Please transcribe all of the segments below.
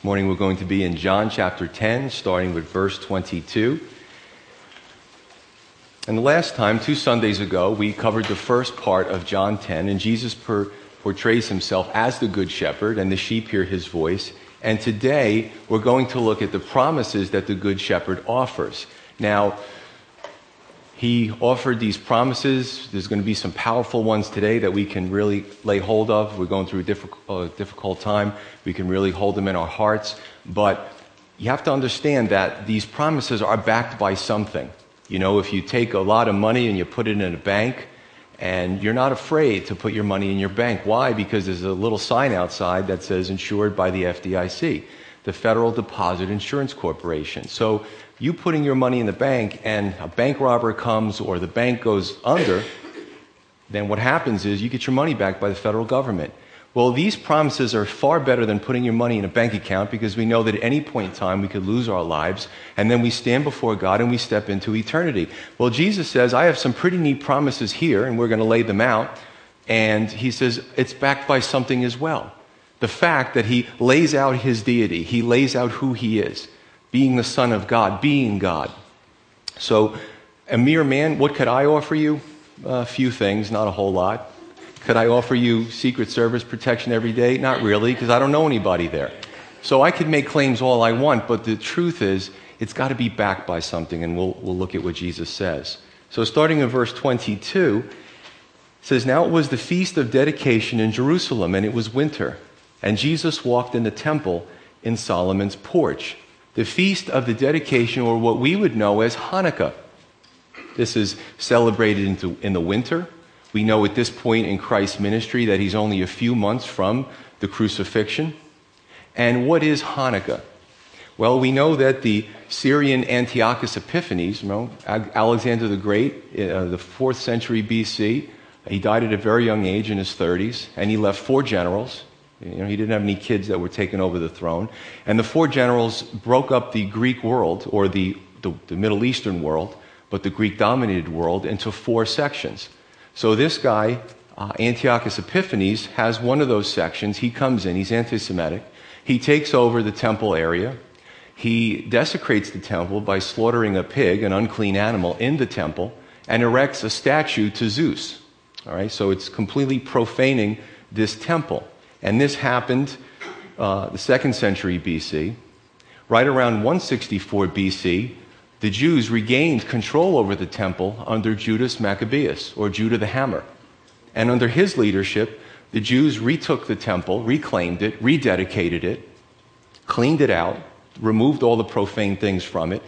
This morning we're going to be in John chapter 10, starting with verse 22. And the last time, two Sundays ago, we covered the first part of John 10, and Jesus per, portrays himself as the Good Shepherd, and the sheep hear his voice. And today we're going to look at the promises that the Good Shepherd offers. Now, he offered these promises. There's going to be some powerful ones today that we can really lay hold of. We're going through a difficult, uh, difficult time. We can really hold them in our hearts. But you have to understand that these promises are backed by something. You know, if you take a lot of money and you put it in a bank, and you're not afraid to put your money in your bank. Why? Because there's a little sign outside that says insured by the FDIC, the Federal Deposit Insurance Corporation. So you putting your money in the bank and a bank robber comes or the bank goes under, then what happens is you get your money back by the federal government. Well, these promises are far better than putting your money in a bank account because we know that at any point in time we could lose our lives and then we stand before God and we step into eternity. Well, Jesus says, I have some pretty neat promises here and we're going to lay them out. And he says, it's backed by something as well. The fact that he lays out his deity, he lays out who he is being the Son of God, being God. So, a mere man, what could I offer you? A few things, not a whole lot. Could I offer you Secret Service protection every day? Not really, because I don't know anybody there. So I could make claims all I want, but the truth is, it's got to be backed by something, and we'll, we'll look at what Jesus says. So starting in verse 22, it says, Now it was the feast of dedication in Jerusalem, and it was winter. And Jesus walked in the temple in Solomon's porch the feast of the dedication, or what we would know as Hanukkah. This is celebrated in the winter. We know at this point in Christ's ministry that he's only a few months from the crucifixion. And what is Hanukkah? Well, we know that the Syrian Antiochus Epiphanes, you know, Alexander the Great, uh, the fourth century BC, he died at a very young age in his 30s, and he left four generals. You know, he didn't have any kids that were taking over the throne. And the four generals broke up the Greek world, or the, the, the Middle Eastern world, but the Greek dominated world, into four sections. So this guy, uh, Antiochus Epiphanes, has one of those sections. He comes in, he's anti Semitic. He takes over the temple area. He desecrates the temple by slaughtering a pig, an unclean animal, in the temple, and erects a statue to Zeus. All right, so it's completely profaning this temple. And this happened uh, the second century BC. Right around 164 BC, the Jews regained control over the temple under Judas Maccabeus, or Judah the Hammer. And under his leadership, the Jews retook the temple, reclaimed it, rededicated it, cleaned it out, removed all the profane things from it,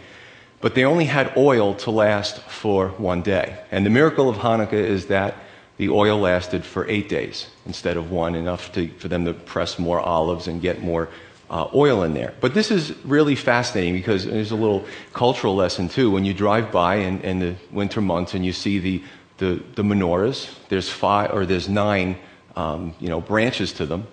but they only had oil to last for one day. And the miracle of Hanukkah is that the oil lasted for eight days instead of one, enough to, for them to press more olives and get more uh, oil in there. But this is really fascinating because there's a little cultural lesson too. When you drive by in, in the winter months and you see the, the, the menorahs, there's five or there's nine um, you know, branches to them.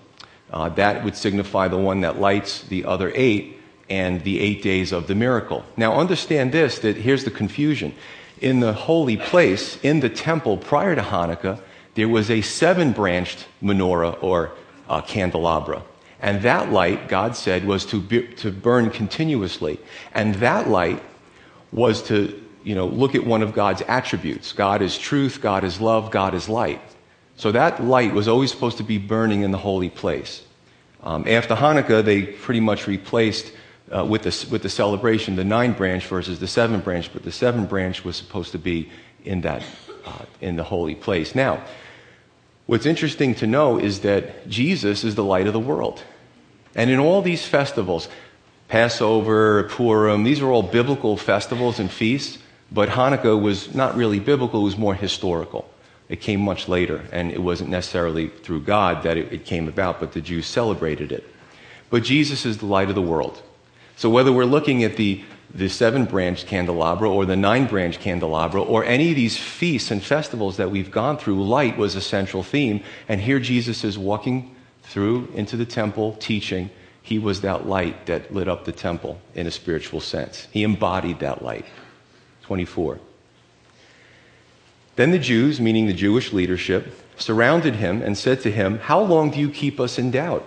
Uh, that would signify the one that lights the other eight and the eight days of the miracle. Now understand this, that here's the confusion in the holy place, in the temple prior to Hanukkah, there was a seven branched menorah or uh, candelabra. And that light, God said, was to, be, to burn continuously. And that light was to, you know, look at one of God's attributes. God is truth, God is love, God is light. So that light was always supposed to be burning in the holy place. Um, after Hanukkah, they pretty much replaced with, the, with the celebration, the nine branch versus the seven branch, but the seven branch was supposed to be in that, uh, in the holy place. Now, what's interesting to know is that Jesus is the light of the world. And in all these festivals, Passover, Purim, these are all biblical festivals and feasts, but Hanukkah was not really biblical, it was more historical. It came much later, and it wasn't necessarily through God that it, it came about, but the Jews celebrated it. But Jesus is the light of the world. So whether we're looking at the, the seven branched candelabra or the nine branched candelabra or any of these feasts and festivals that we've gone through, light was a central theme. And here Jesus is walking through into the temple teaching. He was that light that lit up the temple in a spiritual sense. He embodied that light. 24. Then the Jews, meaning the Jewish leadership, surrounded him and said to him, How long do you keep us in doubt?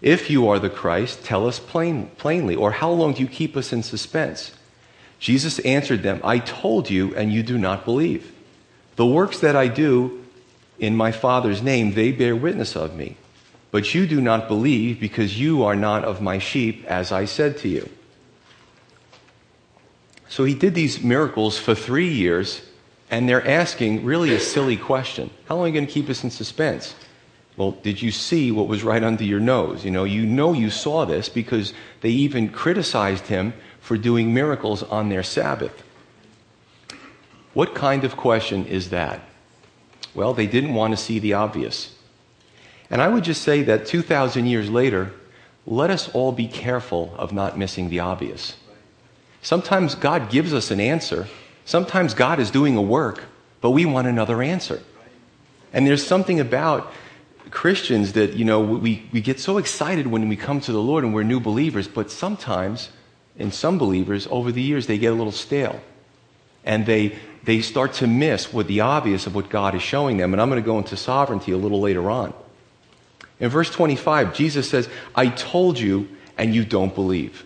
If you are the Christ, tell us plain, plainly, or how long do you keep us in suspense? Jesus answered them, I told you, and you do not believe. The works that I do in my Father's name, they bear witness of me. But you do not believe because you are not of my sheep, as I said to you. So he did these miracles for three years, and they're asking really a silly question How long are you going to keep us in suspense? Well, did you see what was right under your nose? You know, you know you saw this because they even criticized him for doing miracles on their Sabbath. What kind of question is that? Well, they didn't want to see the obvious. And I would just say that 2,000 years later, let us all be careful of not missing the obvious. Sometimes God gives us an answer. Sometimes God is doing a work, but we want another answer. And there's something about Christians that, you know, we, we get so excited when we come to the Lord and we're new believers, but sometimes, in some believers, over the years, they get a little stale. And they, they start to miss what the obvious of what God is showing them. And I'm going to go into sovereignty a little later on. In verse 25, Jesus says, I told you, and you don't believe.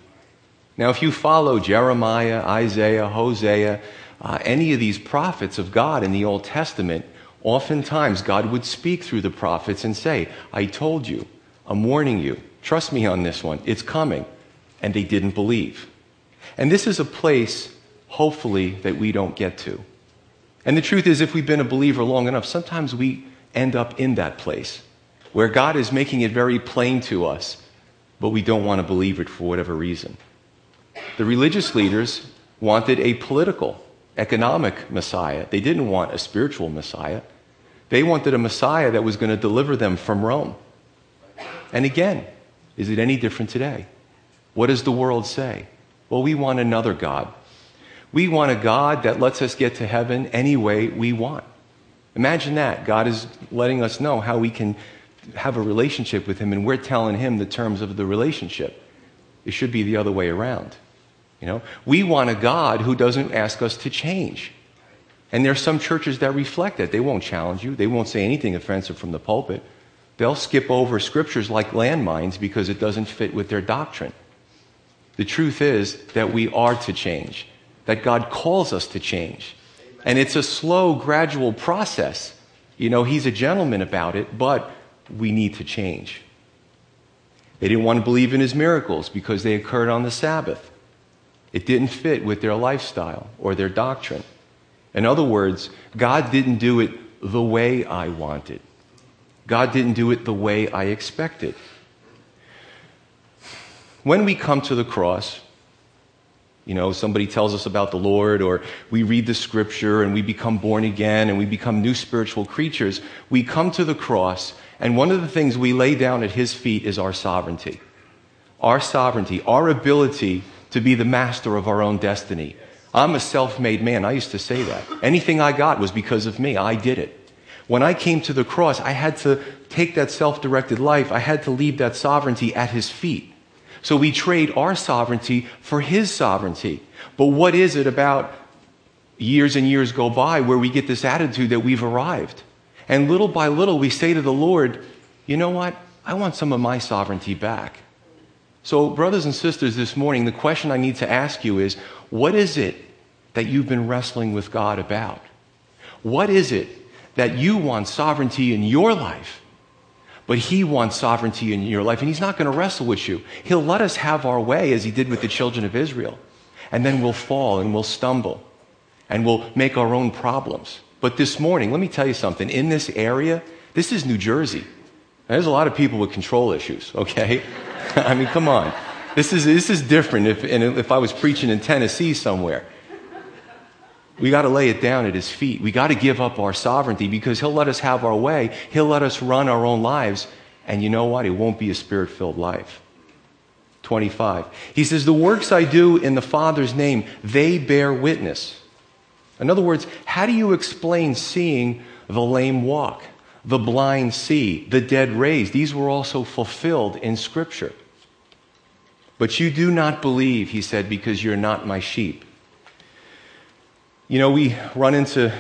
Now, if you follow Jeremiah, Isaiah, Hosea, uh, any of these prophets of God in the Old Testament, oftentimes God would speak through the prophets and say, I told you, I'm warning you, trust me on this one, it's coming. And they didn't believe. And this is a place, hopefully, that we don't get to. And the truth is, if we've been a believer long enough, sometimes we end up in that place where God is making it very plain to us, but we don't want to believe it for whatever reason. The religious leaders wanted a political, economic Messiah. They didn't want a spiritual Messiah. They wanted a Messiah that was going to deliver them from Rome. And again, is it any different today? What does the world say? Well, we want another God. We want a God that lets us get to heaven any way we want. Imagine that. God is letting us know how we can have a relationship with Him, and we're telling Him the terms of the relationship. It should be the other way around. You know, we want a God who doesn't ask us to change. And there are some churches that reflect that. They won't challenge you. They won't say anything offensive from the pulpit. They'll skip over scriptures like landmines because it doesn't fit with their doctrine. The truth is that we are to change, that God calls us to change. And it's a slow, gradual process. You know, He's a gentleman about it, but we need to change. They didn't want to believe in his miracles because they occurred on the Sabbath. It didn't fit with their lifestyle or their doctrine. In other words, God didn't do it the way I wanted. God didn't do it the way I expected. When we come to the cross, you know, somebody tells us about the Lord, or we read the scripture and we become born again and we become new spiritual creatures. We come to the cross, and one of the things we lay down at His feet is our sovereignty. Our sovereignty, our ability to be the master of our own destiny. I'm a self made man. I used to say that. Anything I got was because of me. I did it. When I came to the cross, I had to take that self directed life, I had to leave that sovereignty at His feet. So we trade our sovereignty for his sovereignty. But what is it about years and years go by where we get this attitude that we've arrived? And little by little, we say to the Lord, you know what? I want some of my sovereignty back. So, brothers and sisters, this morning, the question I need to ask you is what is it that you've been wrestling with God about? What is it that you want sovereignty in your life? But He wants sovereignty in your life, and He's not going to wrestle with you. He'll let us have our way as He did with the children of Israel. And then we'll fall and we'll stumble and we'll make our own problems. But this morning, let me tell you something. In this area, this is New Jersey. there's a lot of people with control issues, okay? I mean, come on. This is, this is different if, and if I was preaching in Tennessee somewhere. We got to lay it down at his feet. We got to give up our sovereignty because he'll let us have our way. He'll let us run our own lives. And you know what? It won't be a spirit filled life. 25. He says, The works I do in the Father's name, they bear witness. In other words, how do you explain seeing the lame walk, the blind see, the dead raised? These were also fulfilled in Scripture. But you do not believe, he said, because you're not my sheep. You know, we run into,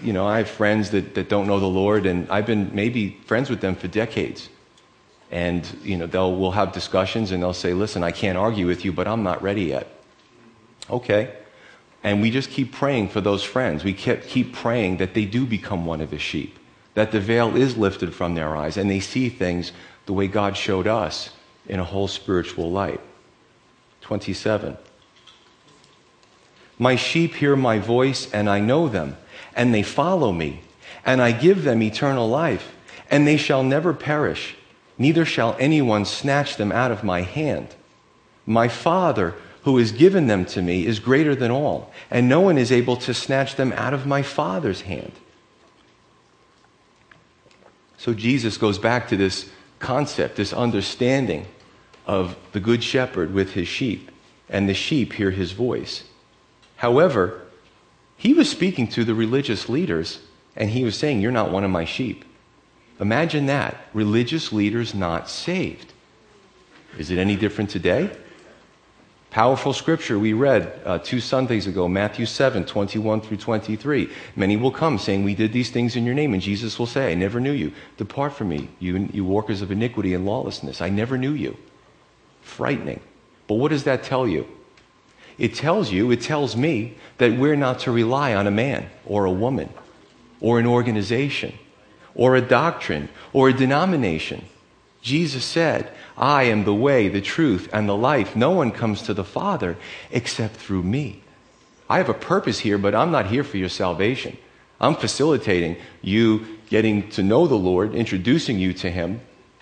you know, I have friends that, that don't know the Lord, and I've been maybe friends with them for decades. And, you know, they'll, we'll have discussions and they'll say, listen, I can't argue with you, but I'm not ready yet. Okay. And we just keep praying for those friends. We keep praying that they do become one of his sheep, that the veil is lifted from their eyes and they see things the way God showed us in a whole spiritual light. 27. My sheep hear my voice, and I know them, and they follow me, and I give them eternal life, and they shall never perish, neither shall anyone snatch them out of my hand. My Father, who has given them to me, is greater than all, and no one is able to snatch them out of my Father's hand. So Jesus goes back to this concept, this understanding of the Good Shepherd with his sheep, and the sheep hear his voice. However, he was speaking to the religious leaders, and he was saying, You're not one of my sheep. Imagine that. Religious leaders not saved. Is it any different today? Powerful scripture we read uh, two Sundays ago, Matthew 7, 21 through 23. Many will come saying, We did these things in your name. And Jesus will say, I never knew you. Depart from me, you, you workers of iniquity and lawlessness. I never knew you. Frightening. But what does that tell you? It tells you, it tells me, that we're not to rely on a man or a woman or an organization or a doctrine or a denomination. Jesus said, I am the way, the truth, and the life. No one comes to the Father except through me. I have a purpose here, but I'm not here for your salvation. I'm facilitating you getting to know the Lord, introducing you to Him,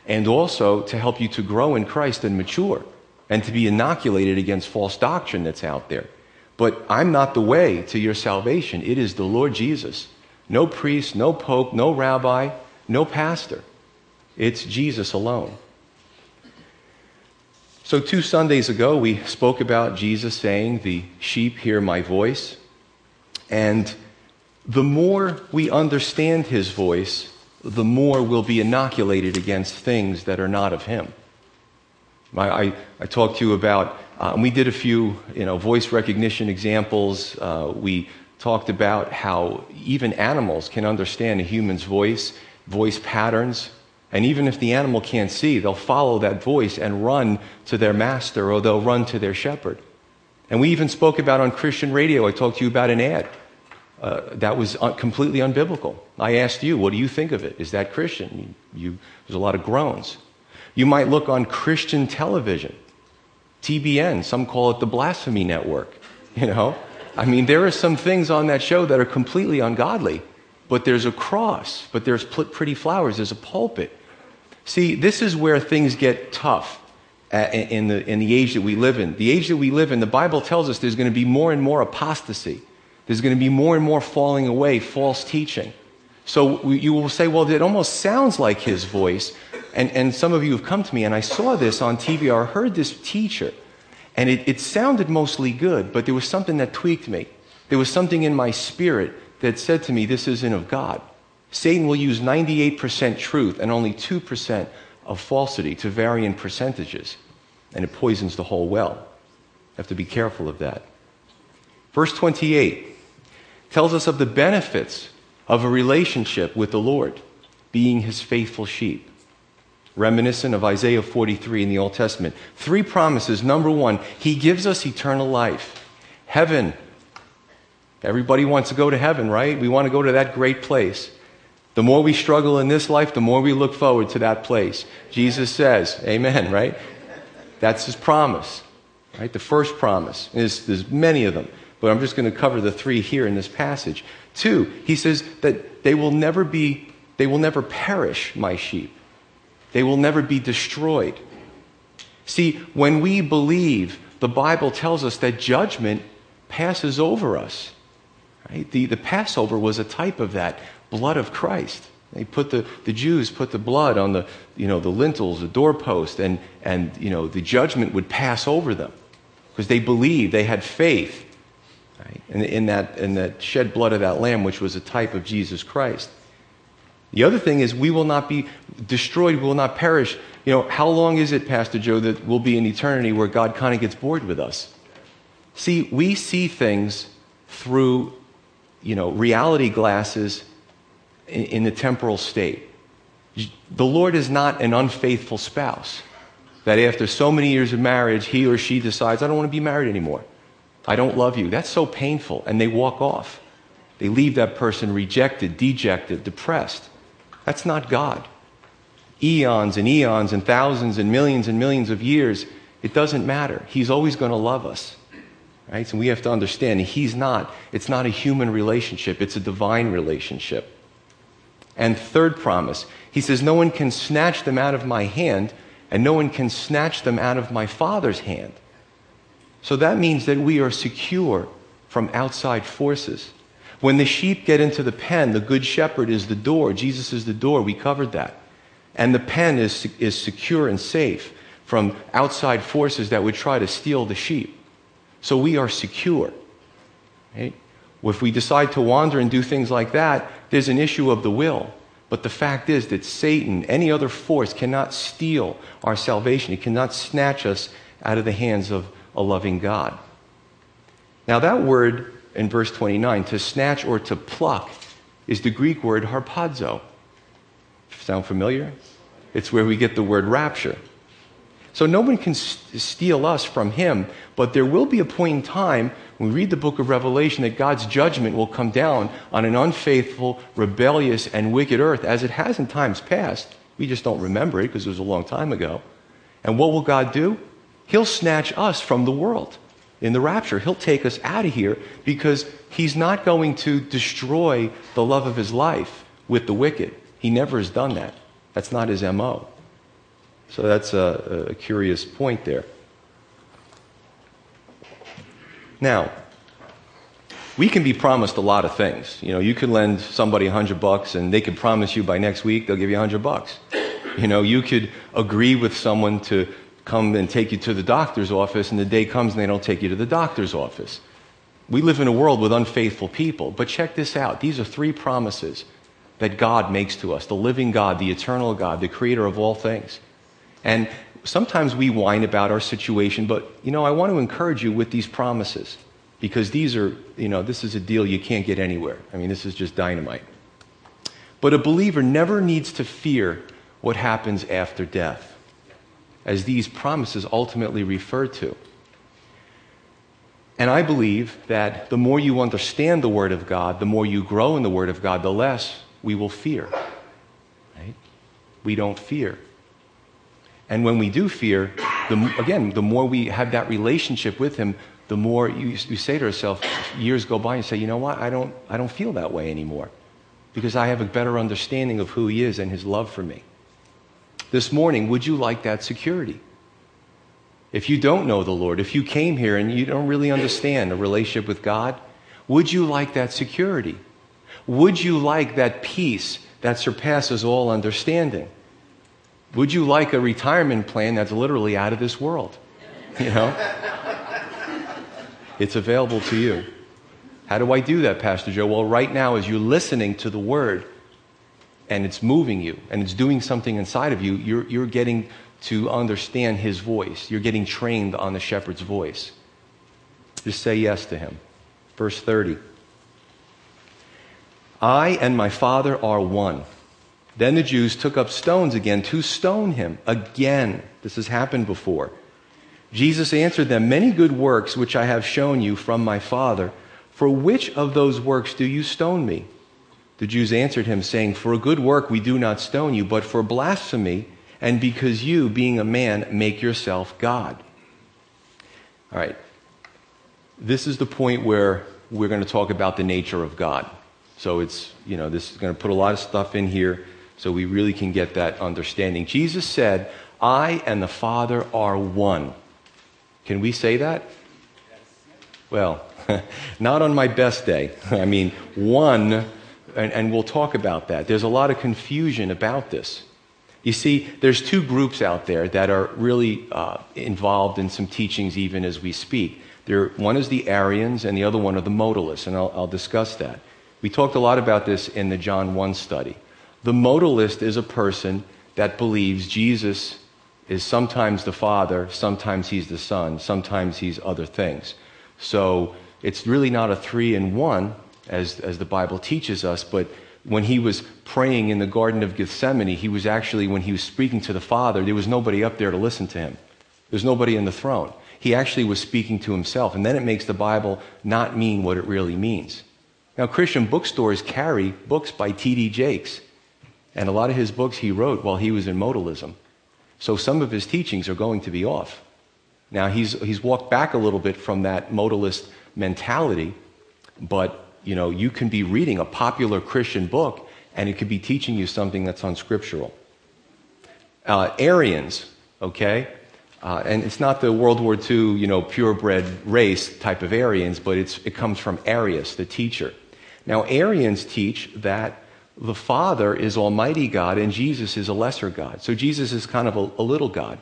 and also to help you to grow in Christ and mature and to be inoculated against false doctrine that's out there. But I'm not the way to your salvation. It is the Lord Jesus. No priest, no pope, no rabbi, no pastor. It's Jesus alone. So, two Sundays ago, we spoke about Jesus saying, The sheep hear my voice. And the more we understand his voice, the more we'll be inoculated against things that are not of him. I, I, I talked to you about, uh, we did a few you know, voice recognition examples. Uh, we talked about how even animals can understand a human's voice, voice patterns. And even if the animal can't see, they'll follow that voice and run to their master or they'll run to their shepherd. And we even spoke about on Christian radio, I talked to you about an ad. Uh, that was un- completely unbiblical. I asked you, what do you think of it? Is that Christian? You, you, there's a lot of groans. You might look on Christian television, TBN, some call it the blasphemy network, you know? I mean, there are some things on that show that are completely ungodly, but there's a cross, but there's pretty flowers, there's a pulpit. See, this is where things get tough in the, in the age that we live in. The age that we live in, the Bible tells us there's going to be more and more apostasy. There's going to be more and more falling away, false teaching. So you will say, well, it almost sounds like his voice. And, and some of you have come to me, and I saw this on TV or heard this teacher, and it, it sounded mostly good, but there was something that tweaked me. There was something in my spirit that said to me, This isn't of God. Satan will use 98% truth and only 2% of falsity to vary in percentages, and it poisons the whole well. You have to be careful of that. Verse 28 tells us of the benefits of a relationship with the Lord, being his faithful sheep reminiscent of Isaiah 43 in the Old Testament. Three promises. Number one, He gives us eternal life. Heaven. Everybody wants to go to heaven, right? We want to go to that great place. The more we struggle in this life, the more we look forward to that place. Jesus says, Amen, right? That's His promise, right? The first promise. There's, there's many of them, but I'm just going to cover the three here in this passage. Two, He says that they will never be, they will never perish, my sheep. They will never be destroyed. See, when we believe, the Bible tells us that judgment passes over us. Right? The, the Passover was a type of that blood of Christ. They put the, the Jews put the blood on the, you know, the lintels, the doorpost, and, and you know, the judgment would pass over them because they believed, they had faith right? in, in, that, in that shed blood of that lamb, which was a type of Jesus Christ. The other thing is, we will not be destroyed, we will not perish. You know, how long is it, Pastor Joe, that we'll be in eternity where God kind of gets bored with us? See, we see things through, you know, reality glasses in, in the temporal state. The Lord is not an unfaithful spouse that after so many years of marriage, he or she decides, I don't want to be married anymore. I don't love you. That's so painful. And they walk off. They leave that person rejected, dejected, depressed. That's not God. Eons and eons and thousands and millions and millions of years, it doesn't matter. He's always going to love us. Right? So we have to understand he's not, it's not a human relationship, it's a divine relationship. And third promise, he says, No one can snatch them out of my hand, and no one can snatch them out of my Father's hand. So that means that we are secure from outside forces. When the sheep get into the pen, the good shepherd is the door. Jesus is the door. We covered that. And the pen is, is secure and safe from outside forces that would try to steal the sheep. So we are secure. Right? If we decide to wander and do things like that, there's an issue of the will. But the fact is that Satan, any other force, cannot steal our salvation. He cannot snatch us out of the hands of a loving God. Now, that word in verse 29, to snatch or to pluck, is the Greek word harpazo. Sound familiar? It's where we get the word rapture. So no one can steal us from him, but there will be a point in time when we read the book of Revelation that God's judgment will come down on an unfaithful, rebellious, and wicked earth, as it has in times past. We just don't remember it because it was a long time ago. And what will God do? He'll snatch us from the world in the rapture. He'll take us out of here because he's not going to destroy the love of his life with the wicked. He never has done that. That's not his MO. So that's a, a curious point there. Now, we can be promised a lot of things. You know, you could lend somebody a hundred bucks and they could promise you by next week they'll give you a hundred bucks. You know, you could agree with someone to come and take you to the doctor's office and the day comes and they don't take you to the doctor's office. We live in a world with unfaithful people, but check this out. These are three promises that God makes to us the living God, the eternal God, the creator of all things. And sometimes we whine about our situation, but you know, I want to encourage you with these promises because these are, you know, this is a deal you can't get anywhere. I mean, this is just dynamite. But a believer never needs to fear what happens after death, as these promises ultimately refer to. And I believe that the more you understand the Word of God, the more you grow in the Word of God, the less we will fear. Right? We don't fear. And when we do fear, the, again, the more we have that relationship with Him, the more you, you say to yourself, years go by and say, you know what, I don't, I don't feel that way anymore because I have a better understanding of who He is and His love for me. This morning, would you like that security? If you don't know the Lord, if you came here and you don't really understand a relationship with God, would you like that security? Would you like that peace that surpasses all understanding? Would you like a retirement plan that's literally out of this world? You know? it's available to you. How do I do that, Pastor Joe? Well, right now, as you're listening to the word and it's moving you and it's doing something inside of you, you're, you're getting to understand his voice. You're getting trained on the shepherd's voice. Just say yes to him. Verse 30. I and my Father are one. Then the Jews took up stones again to stone him. Again. This has happened before. Jesus answered them, Many good works which I have shown you from my Father. For which of those works do you stone me? The Jews answered him, saying, For a good work we do not stone you, but for blasphemy, and because you, being a man, make yourself God. All right. This is the point where we're going to talk about the nature of God. So it's, you know, this is going to put a lot of stuff in here so we really can get that understanding. Jesus said, I and the Father are one. Can we say that? Well, not on my best day. I mean, one, and, and, we'll talk about that. There's a lot of confusion about this. You see, there's two groups out there that are really uh, involved in some teachings even as we speak. There, one is the Arians, and the other one are the modalists, and I'll, I'll discuss that. We talked a lot about this in the John 1 study. The modalist is a person that believes Jesus is sometimes the Father, sometimes he's the Son, sometimes he's other things. So it's really not a three in one, as, as the Bible teaches us, but when he was praying in the Garden of Gethsemane, he was actually, when he was speaking to the Father, there was nobody up there to listen to him. There's nobody in the throne. He actually was speaking to himself. And then it makes the Bible not mean what it really means. Now, Christian bookstores carry books by T.D. Jakes. And a lot of his books he wrote while he was in modalism. So some of his teachings are going to be off. Now, he's, he's walked back a little bit from that modalist mentality, but you know, you can be reading a popular Christian book and it could be teaching you something that's unscriptural. Uh, Arians, okay? Uh, and it's not the World War II, you know, purebred race type of Aryans, but it comes from Arius, the teacher. Now, Arians teach that the Father is Almighty God and Jesus is a lesser God. So Jesus is kind of a, a little God.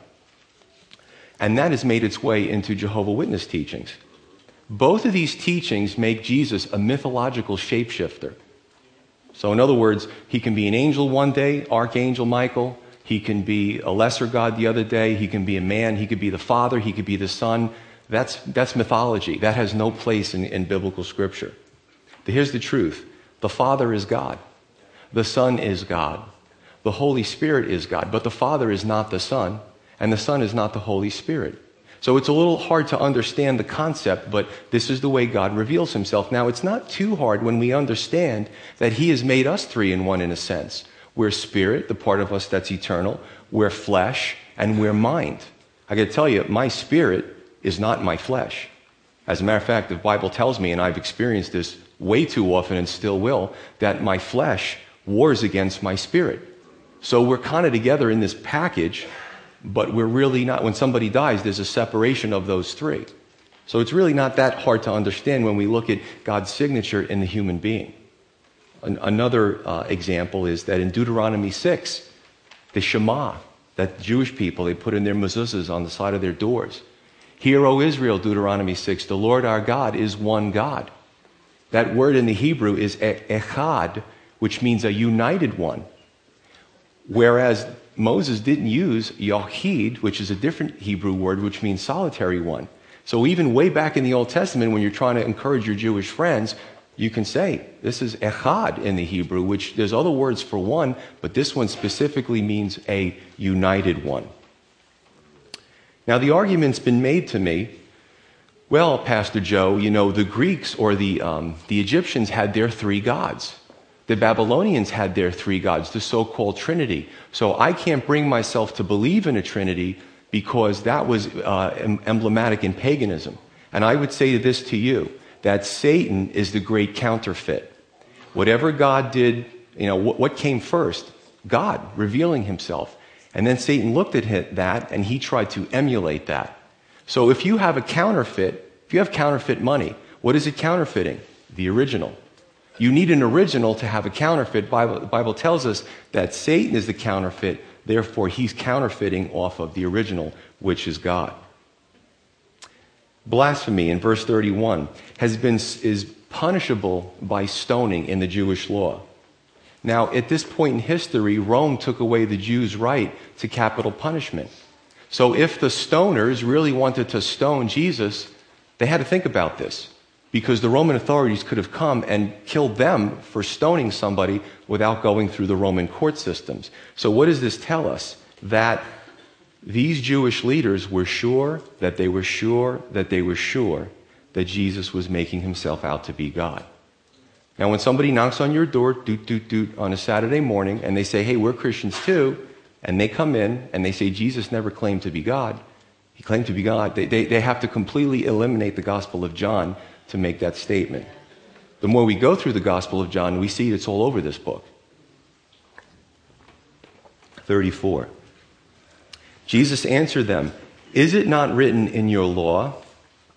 And that has made its way into Jehovah Witness teachings. Both of these teachings make Jesus a mythological shapeshifter. So, in other words, he can be an angel one day, Archangel Michael. He can be a lesser God the other day. He can be a man. He could be the Father. He could be the Son. That's, that's mythology. That has no place in, in biblical scripture. But here's the truth the Father is God, the Son is God, the Holy Spirit is God, but the Father is not the Son, and the Son is not the Holy Spirit. So it's a little hard to understand the concept, but this is the way God reveals himself. Now, it's not too hard when we understand that he has made us three in one in a sense. We're spirit, the part of us that's eternal, we're flesh, and we're mind. I gotta tell you, my spirit is not my flesh. As a matter of fact, the Bible tells me, and I've experienced this way too often and still will, that my flesh wars against my spirit. So we're kind of together in this package but we're really not. When somebody dies, there's a separation of those three. So it's really not that hard to understand when we look at God's signature in the human being. An- another uh, example is that in Deuteronomy 6, the Shema, that Jewish people, they put in their mezuzahs on the side of their doors. Hear, O Israel, Deuteronomy 6, the Lord our God is one God. That word in the Hebrew is echad, which means a united one. Whereas Moses didn't use Yahid, which is a different Hebrew word, which means solitary one. So even way back in the Old Testament, when you're trying to encourage your Jewish friends, you can say this is echad in the Hebrew, which there's other words for one, but this one specifically means a united one. Now the argument's been made to me. Well, Pastor Joe, you know the Greeks or the um, the Egyptians had their three gods. The Babylonians had their three gods, the so called Trinity. So I can't bring myself to believe in a Trinity because that was uh, emblematic in paganism. And I would say this to you that Satan is the great counterfeit. Whatever God did, you know, what, what came first? God revealing himself. And then Satan looked at that and he tried to emulate that. So if you have a counterfeit, if you have counterfeit money, what is it counterfeiting? The original. You need an original to have a counterfeit. Bible, the Bible tells us that Satan is the counterfeit, therefore, he's counterfeiting off of the original, which is God. Blasphemy in verse 31 has been, is punishable by stoning in the Jewish law. Now, at this point in history, Rome took away the Jews' right to capital punishment. So, if the stoners really wanted to stone Jesus, they had to think about this because the Roman authorities could have come and killed them for stoning somebody without going through the Roman court systems. So, what does this tell us? That these Jewish leaders were sure that they were sure that they were sure that Jesus was making himself out to be God. Now, when somebody knocks on your door, doot, doot, doot, on a Saturday morning, and they say, hey, we're Christians too, and they come in and they say, Jesus never claimed to be God, he claimed to be God, they, they, they have to completely eliminate the Gospel of John to make that statement. The more we go through the Gospel of John, we see it's all over this book. 34. Jesus answered them, Is it not written in your law,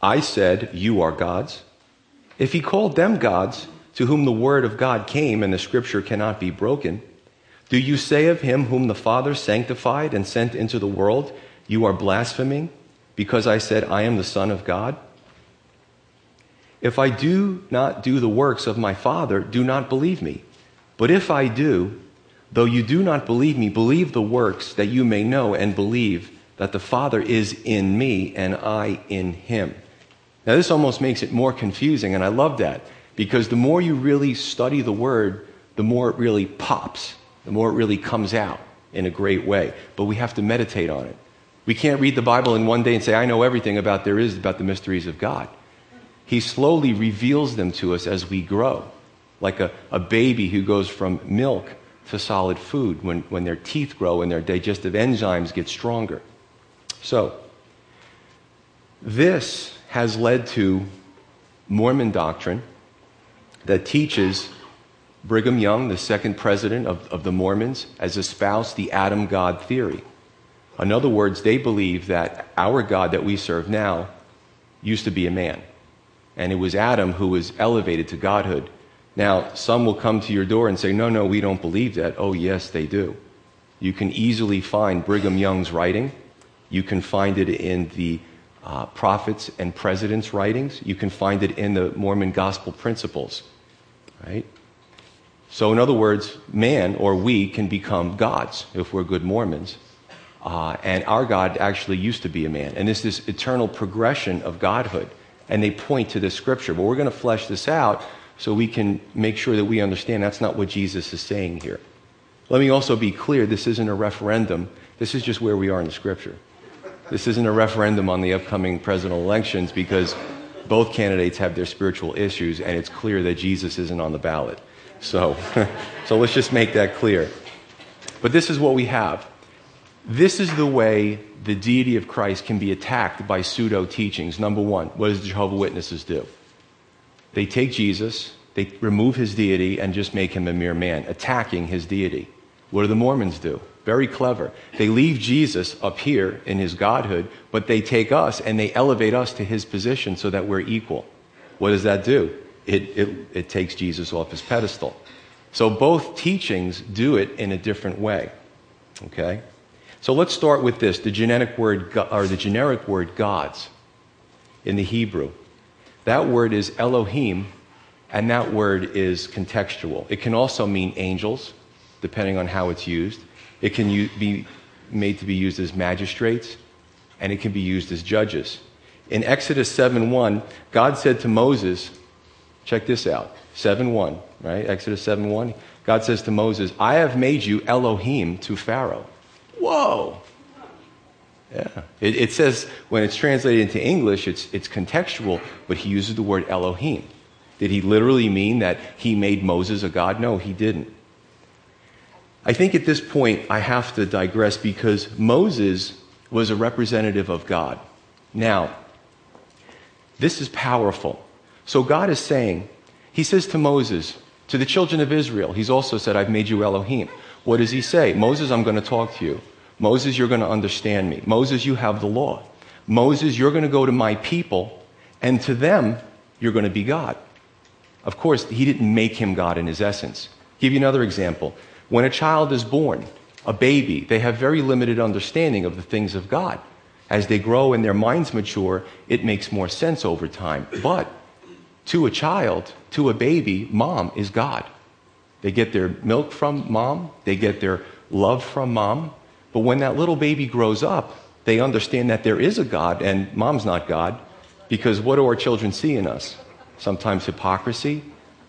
I said, You are gods? If he called them gods, to whom the word of God came and the scripture cannot be broken, do you say of him whom the Father sanctified and sent into the world, You are blaspheming, because I said, I am the Son of God? If I do not do the works of my Father, do not believe me. But if I do, though you do not believe me, believe the works that you may know and believe that the Father is in me and I in him. Now, this almost makes it more confusing, and I love that because the more you really study the Word, the more it really pops, the more it really comes out in a great way. But we have to meditate on it. We can't read the Bible in one day and say, I know everything about there is about the mysteries of God. He slowly reveals them to us as we grow, like a, a baby who goes from milk to solid food when, when their teeth grow and their digestive enzymes get stronger. So, this has led to Mormon doctrine that teaches Brigham Young, the second president of, of the Mormons, has espoused the Adam God theory. In other words, they believe that our God that we serve now used to be a man. And it was Adam who was elevated to godhood. Now, some will come to your door and say, No, no, we don't believe that. Oh, yes, they do. You can easily find Brigham Young's writing. You can find it in the uh, prophets and presidents' writings. You can find it in the Mormon gospel principles. Right? So, in other words, man or we can become gods if we're good Mormons. Uh, and our God actually used to be a man. And it's this eternal progression of godhood. And they point to the scripture. But we're going to flesh this out so we can make sure that we understand that's not what Jesus is saying here. Let me also be clear this isn't a referendum, this is just where we are in the scripture. This isn't a referendum on the upcoming presidential elections because both candidates have their spiritual issues and it's clear that Jesus isn't on the ballot. So, so let's just make that clear. But this is what we have. This is the way the deity of Christ can be attacked by pseudo teachings. Number one, what does the Jehovah Witnesses do? They take Jesus, they remove his deity, and just make him a mere man, attacking his deity. What do the Mormons do? Very clever. They leave Jesus up here in his godhood, but they take us and they elevate us to his position so that we're equal. What does that do? It, it, it takes Jesus off his pedestal. So both teachings do it in a different way. Okay? So let's start with this the genetic word, or the generic word gods in the Hebrew. That word is Elohim, and that word is contextual. It can also mean angels, depending on how it's used. It can be made to be used as magistrates, and it can be used as judges. In Exodus 7 1, God said to Moses, check this out 7 1, right? Exodus 7 1. God says to Moses, I have made you Elohim to Pharaoh. Whoa! Yeah. It, it, says, when it's translated into English, it's, it's contextual, but he uses the word Elohim. Did he literally mean that he made Moses a god? No, he didn't. I think at this point I have to digress because Moses was a representative of God. Now, this is powerful. So God is saying, He says to Moses, to the children of Israel, He's also said, I've made you Elohim. What does He say? Moses, I'm going to talk to you. Moses, you're going to understand me. Moses, you have the law. Moses, you're going to go to my people, and to them, you're going to be God. Of course, he didn't make him God in his essence. Give you another example. When a child is born, a baby, they have very limited understanding of the things of God. As they grow and their minds mature, it makes more sense over time. But to a child, to a baby, mom is God. They get their milk from mom, they get their love from mom, but when that little baby grows up, they understand that there is a God and mom's not God because what do our children see in us? Sometimes hypocrisy,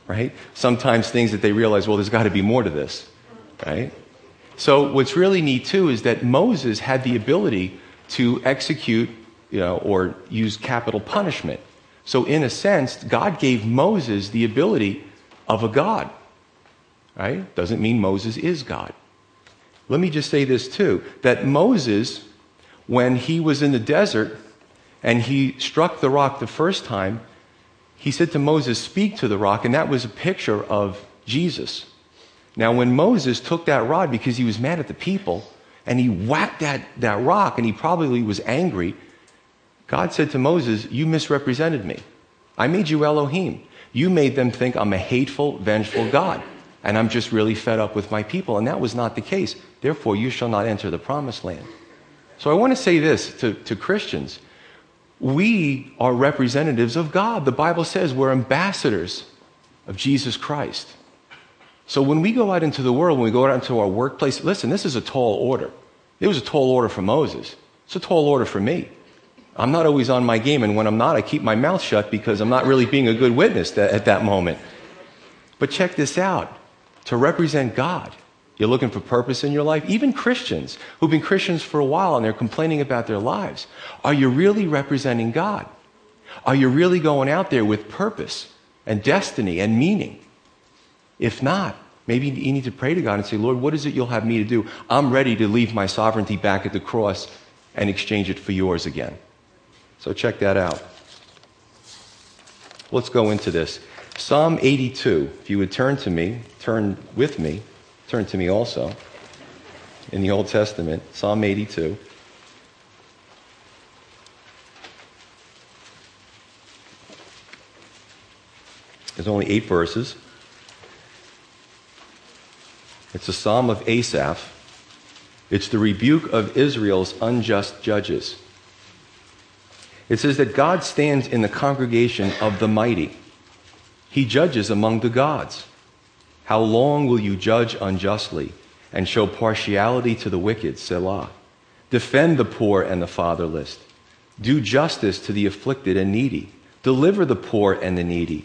right? Sometimes things that they realize, well, there's got to be more to this, right? So what's really neat too is that Moses had the ability to execute, you know, or use capital punishment. So in a sense, God gave Moses the ability of a God, right? Doesn't mean Moses is God. Let me just say this too that Moses, when he was in the desert and he struck the rock the first time, he said to Moses, Speak to the rock, and that was a picture of Jesus. Now, when Moses took that rod because he was mad at the people and he whacked that, that rock and he probably was angry, God said to Moses, You misrepresented me. I made you Elohim. You made them think I'm a hateful, vengeful God and I'm just really fed up with my people. And that was not the case. Therefore, you shall not enter the promised land. So I want to say this to, to Christians. We are representatives of God. The Bible says we're ambassadors of Jesus Christ. So when we go out into the world, when we go out into our workplace, listen, this is a tall order. It was a tall order for Moses. It's a tall order for me. I'm not always on my game, and when I'm not, I keep my mouth shut because I'm not really being a good witness at that moment. But check this out to represent God. You're looking for purpose in your life. Even Christians who've been Christians for a while and they're complaining about their lives. Are you really representing God? Are you really going out there with purpose and destiny and meaning? If not, maybe you need to pray to God and say, Lord, what is it you'll have me to do? I'm ready to leave my sovereignty back at the cross and exchange it for yours again. So check that out. Let's go into this. Psalm 82. If you would turn to me, turn with me, turn to me also in the Old Testament, Psalm 82. There's only eight verses. It's a psalm of Asaph. It's the rebuke of Israel's unjust judges. It says that God stands in the congregation of the mighty. He judges among the gods. How long will you judge unjustly and show partiality to the wicked, Selah? Defend the poor and the fatherless. Do justice to the afflicted and needy. Deliver the poor and the needy.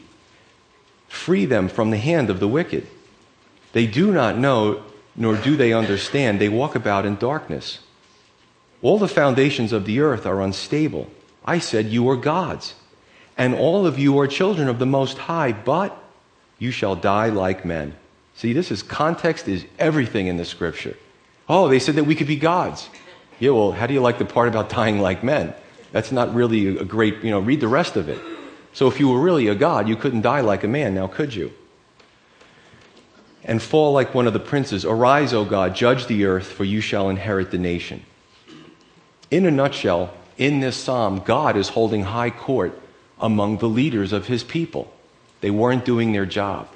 Free them from the hand of the wicked. They do not know, nor do they understand. They walk about in darkness. All the foundations of the earth are unstable. I said, You are gods, and all of you are children of the Most High, but you shall die like men. See, this is context is everything in the scripture. Oh, they said that we could be gods. Yeah, well, how do you like the part about dying like men? That's not really a great, you know, read the rest of it. So if you were really a god, you couldn't die like a man, now could you? And fall like one of the princes. Arise, O God, judge the earth, for you shall inherit the nation. In a nutshell, in this psalm, God is holding high court among the leaders of his people. They weren't doing their job.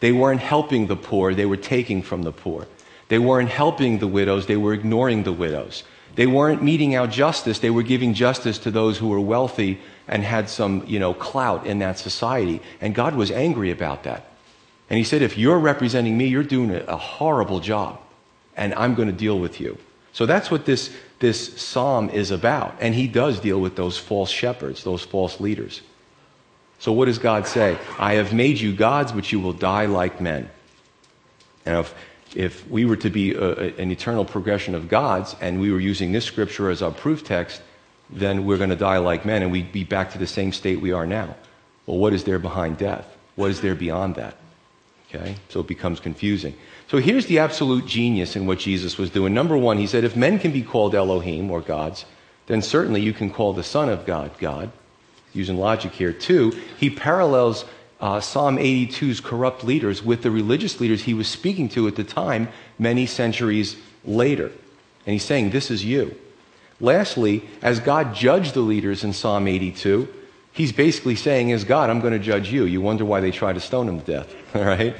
They weren't helping the poor, they were taking from the poor. They weren't helping the widows, they were ignoring the widows. They weren't meting out justice, they were giving justice to those who were wealthy and had some, you know, clout in that society. And God was angry about that. And he said, if you're representing me, you're doing a horrible job, and I'm going to deal with you. So that's what this, this psalm is about. And he does deal with those false shepherds, those false leaders. So what does God say? I have made you gods, but you will die like men. And if, if we were to be a, an eternal progression of gods, and we were using this scripture as our proof text, then we're going to die like men, and we'd be back to the same state we are now. Well, what is there behind death? What is there beyond that? Okay? So it becomes confusing. So here's the absolute genius in what Jesus was doing. Number one, he said, if men can be called Elohim or gods, then certainly you can call the Son of God God using logic here. too, he parallels uh, Psalm 82's corrupt leaders with the religious leaders he was speaking to at the time, many centuries later. And he's saying, This is you. Lastly, as God judged the leaders in Psalm 82, he's basically saying, As God, I'm going to judge you. You wonder why they tried to stone him to death, all right?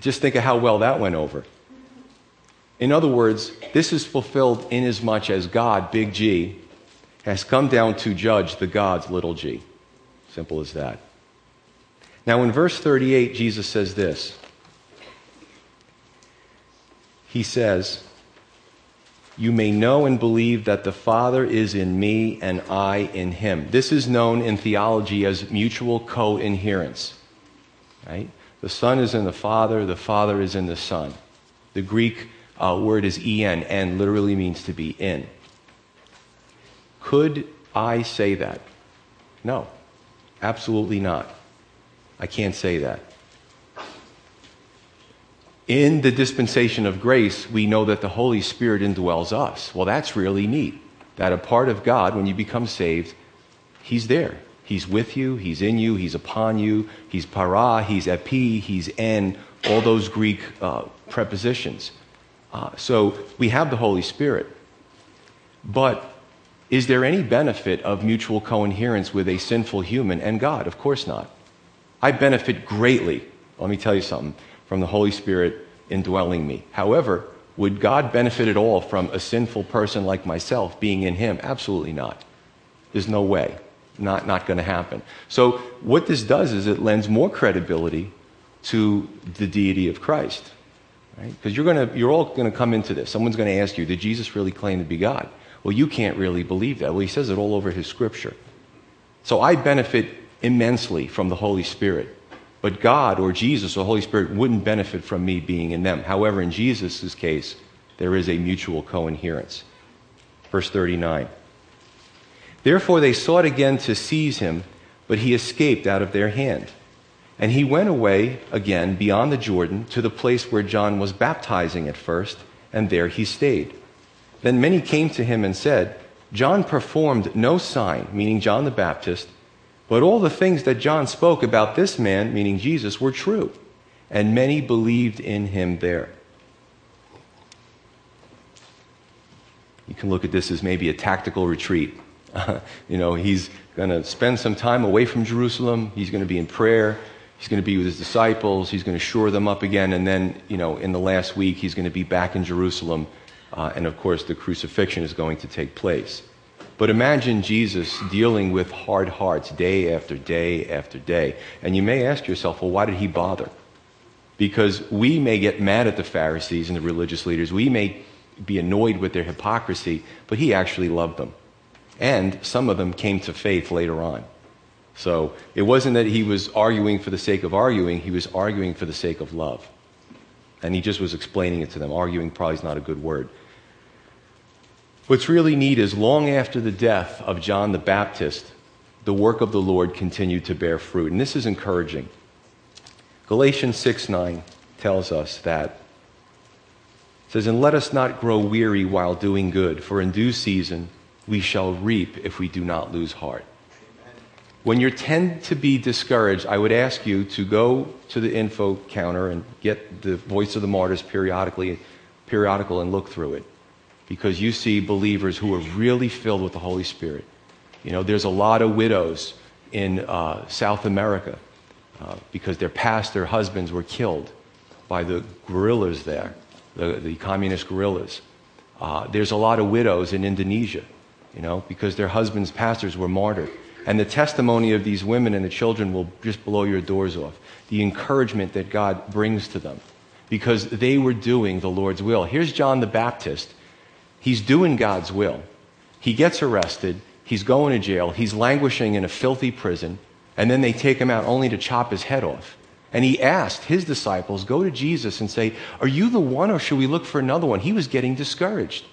Just think of how well that went over. In other words, this is fulfilled in as much as God, big G, has come down to judge the gods, little g. Simple as that. Now, in verse 38, Jesus says this. He says, You may know and believe that the Father is in me and I in him. This is known in theology as mutual co inherence. Right? The Son is in the Father, the Father is in the Son. The Greek uh, word is en, and literally means to be in. Could I say that? No, absolutely not. I can't say that. In the dispensation of grace, we know that the Holy Spirit indwells us. Well, that's really neat. That a part of God, when you become saved, He's there. He's with you, He's in you, He's upon you, He's para, He's epi, He's en, all those Greek uh, prepositions. Uh, so we have the Holy Spirit. But is there any benefit of mutual coherence with a sinful human and God? Of course not. I benefit greatly, let me tell you something, from the Holy Spirit indwelling me. However, would God benefit at all from a sinful person like myself being in Him? Absolutely not. There's no way. Not, not going to happen. So, what this does is it lends more credibility to the deity of Christ. Because right? you're, gonna, you're all going to come into this. Someone's going to ask you, did Jesus really claim to be God? Well, you can't really believe that. Well, he says it all over his scripture. So I benefit immensely from the Holy Spirit. But God or Jesus or Holy Spirit wouldn't benefit from me being in them. However, in Jesus' case, there is a mutual coherence. Verse 39. Therefore they sought again to seize him, but he escaped out of their hand. And he went away again beyond the Jordan to the place where John was baptizing at first, and there he stayed. Then many came to him and said, John performed no sign, meaning John the Baptist, but all the things that John spoke about this man, meaning Jesus, were true. And many believed in him there. You can look at this as maybe a tactical retreat. you know, he's going to spend some time away from Jerusalem. He's going to be in prayer. He's going to be with his disciples. He's going to shore them up again. And then, you know, in the last week, he's going to be back in Jerusalem. Uh, and of course, the crucifixion is going to take place. But imagine Jesus dealing with hard hearts day after day after day. And you may ask yourself, well, why did he bother? Because we may get mad at the Pharisees and the religious leaders. We may be annoyed with their hypocrisy, but he actually loved them. And some of them came to faith later on. So it wasn't that he was arguing for the sake of arguing, he was arguing for the sake of love. And he just was explaining it to them. Arguing probably is not a good word. What's really neat is long after the death of John the Baptist, the work of the Lord continued to bear fruit. And this is encouraging. Galatians 6 9 tells us that says, And let us not grow weary while doing good, for in due season we shall reap if we do not lose heart. When you tend to be discouraged, I would ask you to go to the info counter and get the Voice of the Martyrs periodically, periodical and look through it. Because you see believers who are really filled with the Holy Spirit. You know, there's a lot of widows in uh, South America uh, because their pastor husbands were killed by the guerrillas there the, the communist guerrillas. Uh, there's a lot of widows in Indonesia, you know, because their husbands' pastors were martyred. And the testimony of these women and the children will just blow your doors off. The encouragement that God brings to them because they were doing the Lord's will. Here's John the Baptist. He's doing God's will. He gets arrested. He's going to jail. He's languishing in a filthy prison. And then they take him out only to chop his head off. And he asked his disciples, go to Jesus and say, Are you the one or should we look for another one? He was getting discouraged.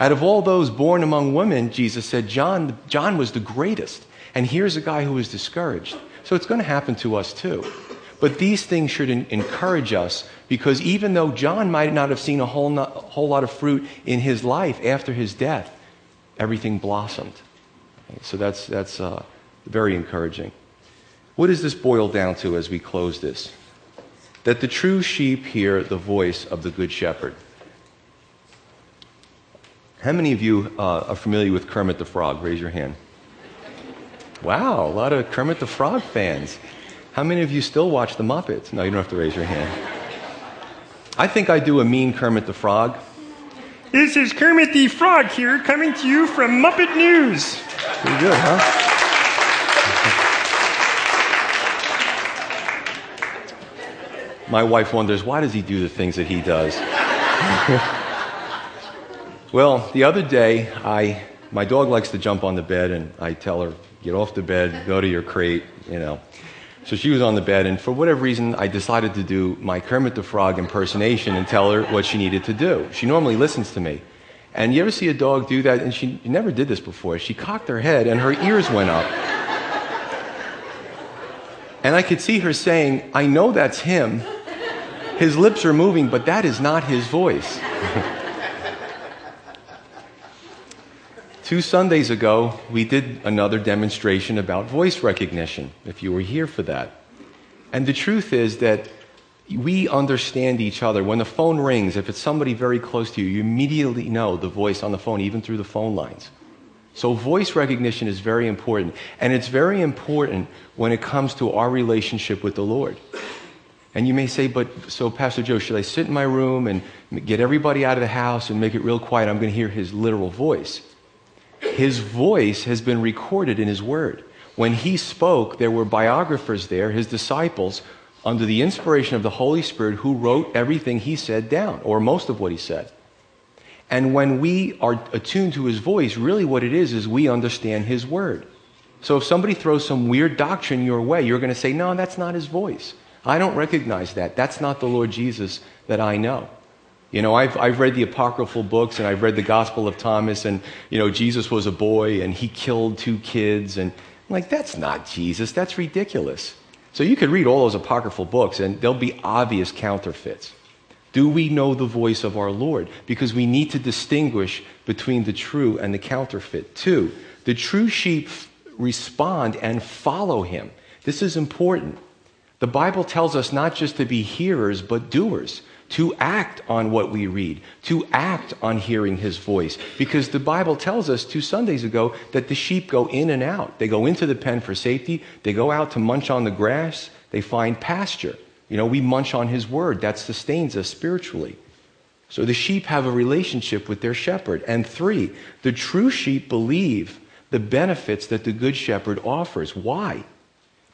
Out of all those born among women, Jesus said, John, John was the greatest. And here's a guy who was discouraged. So it's going to happen to us too. But these things should encourage us because even though John might not have seen a whole, not, whole lot of fruit in his life after his death, everything blossomed. So that's, that's uh, very encouraging. What does this boil down to as we close this? That the true sheep hear the voice of the good shepherd. How many of you uh, are familiar with Kermit the Frog? Raise your hand. Wow, a lot of Kermit the Frog fans. How many of you still watch the Muppets? No, you don't have to raise your hand. I think I do a mean Kermit the Frog. This is Kermit the Frog here, coming to you from Muppet News. Pretty good, huh? My wife wonders, why does he do the things that he does? well, the other day, I, my dog likes to jump on the bed, and I tell her, get off the bed, go to your crate, you know. So she was on the bed, and for whatever reason, I decided to do my Kermit the Frog impersonation and tell her what she needed to do. She normally listens to me. And you ever see a dog do that? And she never did this before. She cocked her head, and her ears went up. And I could see her saying, I know that's him, his lips are moving, but that is not his voice. Two Sundays ago, we did another demonstration about voice recognition, if you were here for that. And the truth is that we understand each other. When the phone rings, if it's somebody very close to you, you immediately know the voice on the phone, even through the phone lines. So, voice recognition is very important. And it's very important when it comes to our relationship with the Lord. And you may say, but so, Pastor Joe, should I sit in my room and get everybody out of the house and make it real quiet? I'm going to hear his literal voice. His voice has been recorded in his word. When he spoke, there were biographers there, his disciples, under the inspiration of the Holy Spirit, who wrote everything he said down, or most of what he said. And when we are attuned to his voice, really what it is is we understand his word. So if somebody throws some weird doctrine your way, you're going to say, no, that's not his voice. I don't recognize that. That's not the Lord Jesus that I know. You know, I've, I've read the apocryphal books and I've read the Gospel of Thomas, and, you know, Jesus was a boy and he killed two kids. And I'm like, that's not Jesus. That's ridiculous. So you could read all those apocryphal books and there'll be obvious counterfeits. Do we know the voice of our Lord? Because we need to distinguish between the true and the counterfeit. Two, the true sheep respond and follow him. This is important. The Bible tells us not just to be hearers, but doers to act on what we read, to act on hearing his voice. Because the Bible tells us two Sundays ago that the sheep go in and out. They go into the pen for safety, they go out to munch on the grass, they find pasture. You know, we munch on his word, that sustains us spiritually. So the sheep have a relationship with their shepherd. And three, the true sheep believe the benefits that the good shepherd offers. Why?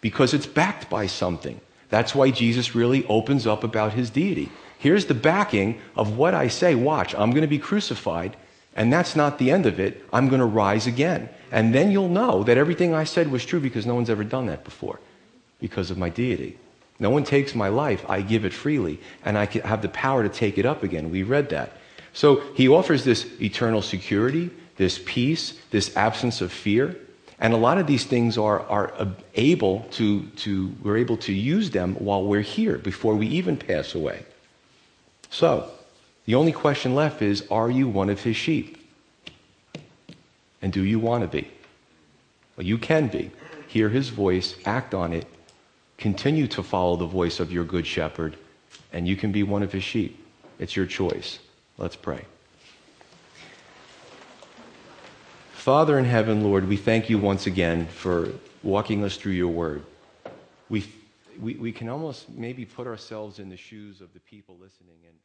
Because it's backed by something. That's why Jesus really opens up about his deity. Here's the backing of what I say. Watch, I'm going to be crucified, and that's not the end of it. I'm going to rise again. And then you'll know that everything I said was true because no one's ever done that before because of my deity. No one takes my life, I give it freely, and I have the power to take it up again. We read that. So he offers this eternal security, this peace, this absence of fear. And a lot of these things are, are able to, to, we're able to use them while we're here, before we even pass away. So, the only question left is are you one of his sheep? And do you want to be? Well, you can be. Hear his voice, act on it, continue to follow the voice of your good shepherd, and you can be one of his sheep. It's your choice. Let's pray. Father in heaven, Lord, we thank you once again for walking us through your word. We we, we can almost maybe put ourselves in the shoes of the people listening and